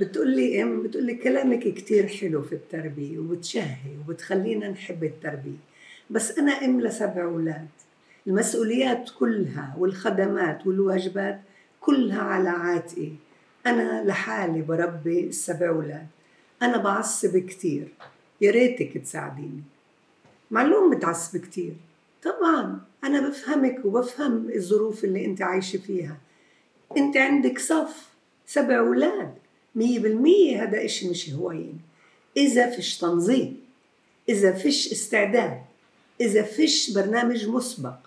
بتقول لي ام بتقول لي كلامك كتير حلو في التربية وبتشهي وبتخلينا نحب التربية. بس أنا أم لسبع أولاد. المسؤوليات كلها والخدمات والواجبات كلها على عاتقي. أنا لحالي بربي السبع أولاد. أنا بعصب كتير. يا ريتك تساعديني. معلوم بتعصب كتير. طبعا أنا بفهمك وبفهم الظروف اللي أنت عايشة فيها. أنت عندك صف سبع أولاد. مية بالمية هذا إشي مش هوين إذا فيش تنظيم إذا فيش استعداد إذا فيش برنامج مسبق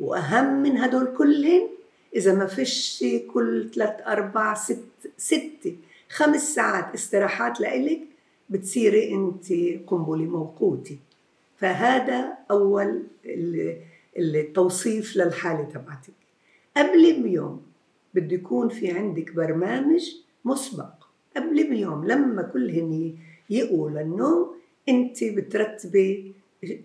وأهم من هدول كلهم إذا ما فيش كل ثلاث أربع ست ستة خمس ساعات استراحات لإلك بتصيري أنت قنبلة موقوتة. فهذا أول التوصيف للحالة تبعتك. قبل بيوم بده يكون في عندك برنامج مسبق. قبل بيوم لما كلهن يقوا للنوم انت بترتبي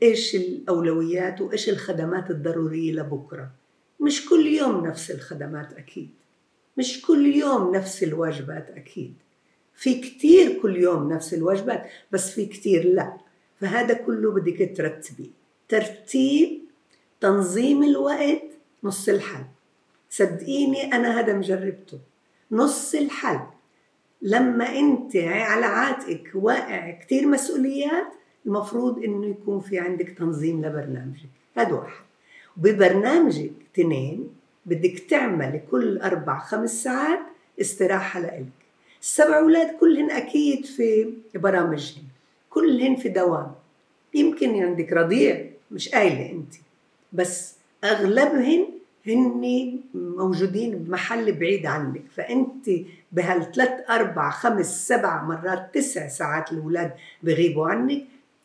إيش الأولويات وإيش الخدمات الضرورية لبكرة. مش كل يوم نفس الخدمات أكيد. مش كل يوم نفس الواجبات أكيد. في كتير كل يوم نفس الواجبات بس في كتير لا. فهذا كله بدك ترتبي. ترتيب تنظيم الوقت نص الحل. صدقيني أنا هذا مجربته. نص الحل. لما انت على عاتقك واقع كثير مسؤوليات المفروض انه يكون في عندك تنظيم لبرنامجك. هذا واحد. وببرنامجك اثنين بدك تعملي كل أربع خمس ساعات استراحة لإلك. السبع أولاد كلهن أكيد في برامجهم كلهن في دوام. يمكن عندك رضيع مش قايلة أنت بس أغلبهن هن موجودين بمحل بعيد عنك. فأنت بهالثلاث أربع خمس سبع مرات تسع ساعات الاولاد بغيبوا عنك.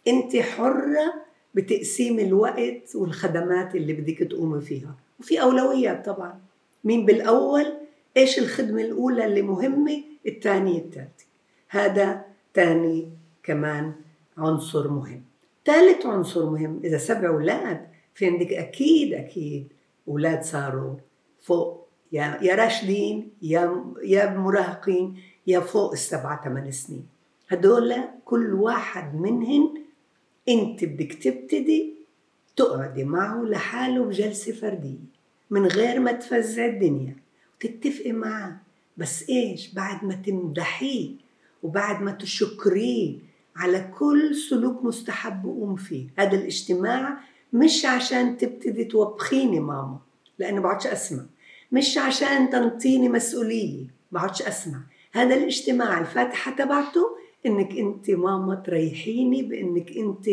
أنت حرة بتقسيم الوقت والخدمات اللي بدك تقومي فيها. وفي أولويات طبعا. مين بالأول؟ إيش الخدمة الأولى اللي مهمة؟ الثانية الثالثة. هذا ثاني كمان عنصر مهم. ثالث عنصر مهم إذا سبع أولاد في عندك أكيد أكيد أولاد صاروا فوق. يا يا راشدين يا يا مراهقين يا فوق السبعة ثمان سنين. هدول كل واحد منهن أنت بدك تبتدي تقعدي معه لحاله بجلسة فردية من غير ما تفزع الدنيا وتتفقي معه. بس إيش؟ بعد ما تمدحيه وبعد ما تشكريه على كل سلوك مستحب وقوم فيه. هذا الاجتماع مش عشان تبتدي توبخيني ماما لأنه بعدش أسمع. مش عشان تنطيني مسؤولية بعدش أسمع. هذا الاجتماع الفاتحة تبعته إنك أنت ماما تريحيني بإنك أنت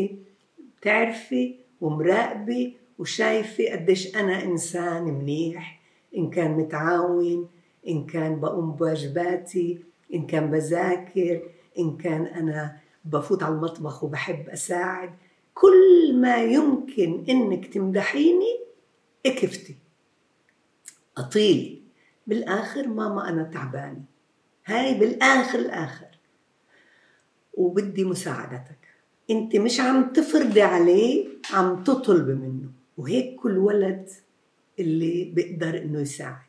تعرفي ومراقبة وشايفة قديش أنا إنسان منيح إن كان متعاون إن كان بقوم بواجباتي إن كان بذاكر إن كان أنا بفوت على المطبخ وبحب أساعد. كل ما يمكن إنك تمدحيني إكفتي. أطيلي بالآخر ماما أنا تعبانة. هاي بالآخر الآخر. وبدي مساعدتك. أنت مش عم تفرضي عليه عم تطلبي منه. وهيك كل ولد اللي بيقدر إنه يساعد.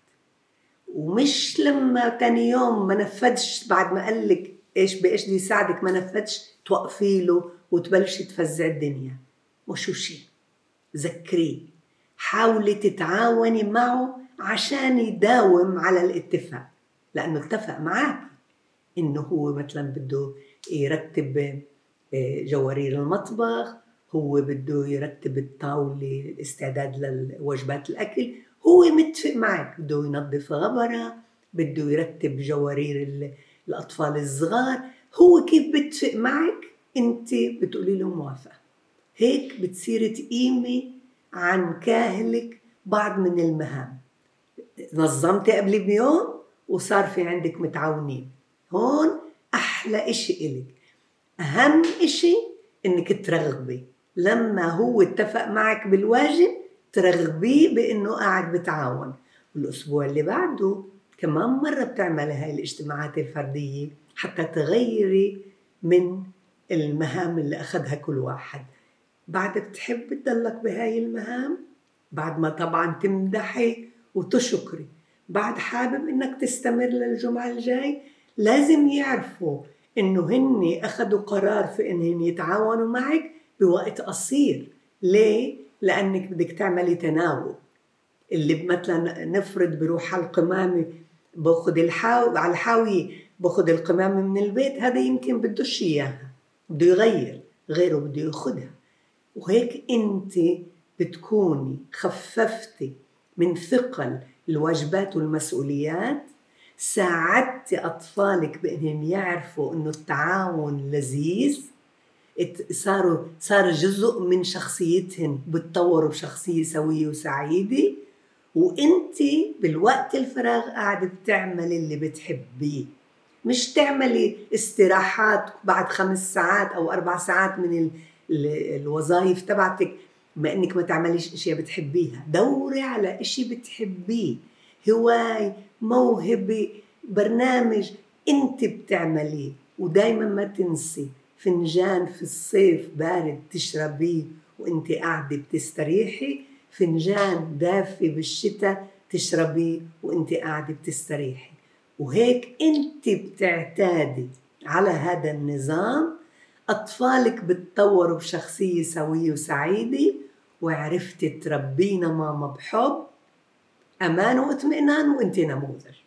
ومش لما تاني يوم ما نفذش بعد ما قال لك إيش بإيش بده يساعدك ما نفذش توقفي له وتبلشي تفزع الدنيا. وشو شيء ذكريه. حاولي تتعاوني معه عشان يداوم على الاتفاق لأنه اتفق معك إنه هو مثلا بده يرتب آه، جوارير المطبخ هو بده يرتب الطاولة استعداد لوجبات الأكل هو متفق معك. بده ينظف غبرة بده يرتب جوارير الأطفال الصغار. هو كيف بتفق معك؟ أنت بتقولي له موافقة. هيك بتصير تقيمي عن كاهلك بعض من المهام. نظمتي قبل بيوم وصار في عندك متعاونين. هون أحلى إشي إلك. أهم إشي إنك ترغبي. لما هو اتفق معك بالواجب ترغبيه بإنه قاعد بتعاون. والأسبوع اللي بعده كمان مرة بتعملي هاي الاجتماعات الفردية حتى تغيري من المهام اللي أخذها كل واحد. بعدك تحب تضلك بهاي المهام؟ بعد ما طبعا تمدحي وتشكري. بعد حابب إنك تستمر للجمعة الجاي؟ لازم يعرفوا إنه هن أخذوا قرار في انهم يتعاونوا معك بوقت قصير. ليه؟ لأنك بدك تعملي تناوب اللي مثلا نفرض بروح على القمامة باخذ الحاو على الحاوية باخذ القمامة من البيت هذا يمكن بدوش إياها. بده يغير. غيره بده يأخذها. وهيك انت بتكوني خففتي من ثقل الواجبات والمسؤوليات ساعدتي أطفالك بأنهم يعرفوا أنه التعاون لذيذ صاروا صار جزء من شخصيتهم بتطوروا بشخصية سوية وسعيدة وإنت بالوقت الفراغ قاعدة بتعملي اللي بتحبيه. مش تعملي استراحات بعد خمس ساعات أو أربع ساعات من الوظائف تبعتك بما إنك ما تعمليش إشياء بتحبيها. دوري على إشي بتحبيه. هواية موهبة برنامج أنت بتعمليه. ودايما ما تنسي فنجان في الصيف بارد تشربيه وأنت قاعدة بتستريحي. فنجان دافي بالشتاء تشربيه وأنت قاعدة بتستريحي. وهيك أنت بتعتادي على هذا النظام أطفالك بتطوروا بشخصية سوية وسعيدة وعرفتي تربينا ماما بحب أمان وإطمئنان وانت نموذج.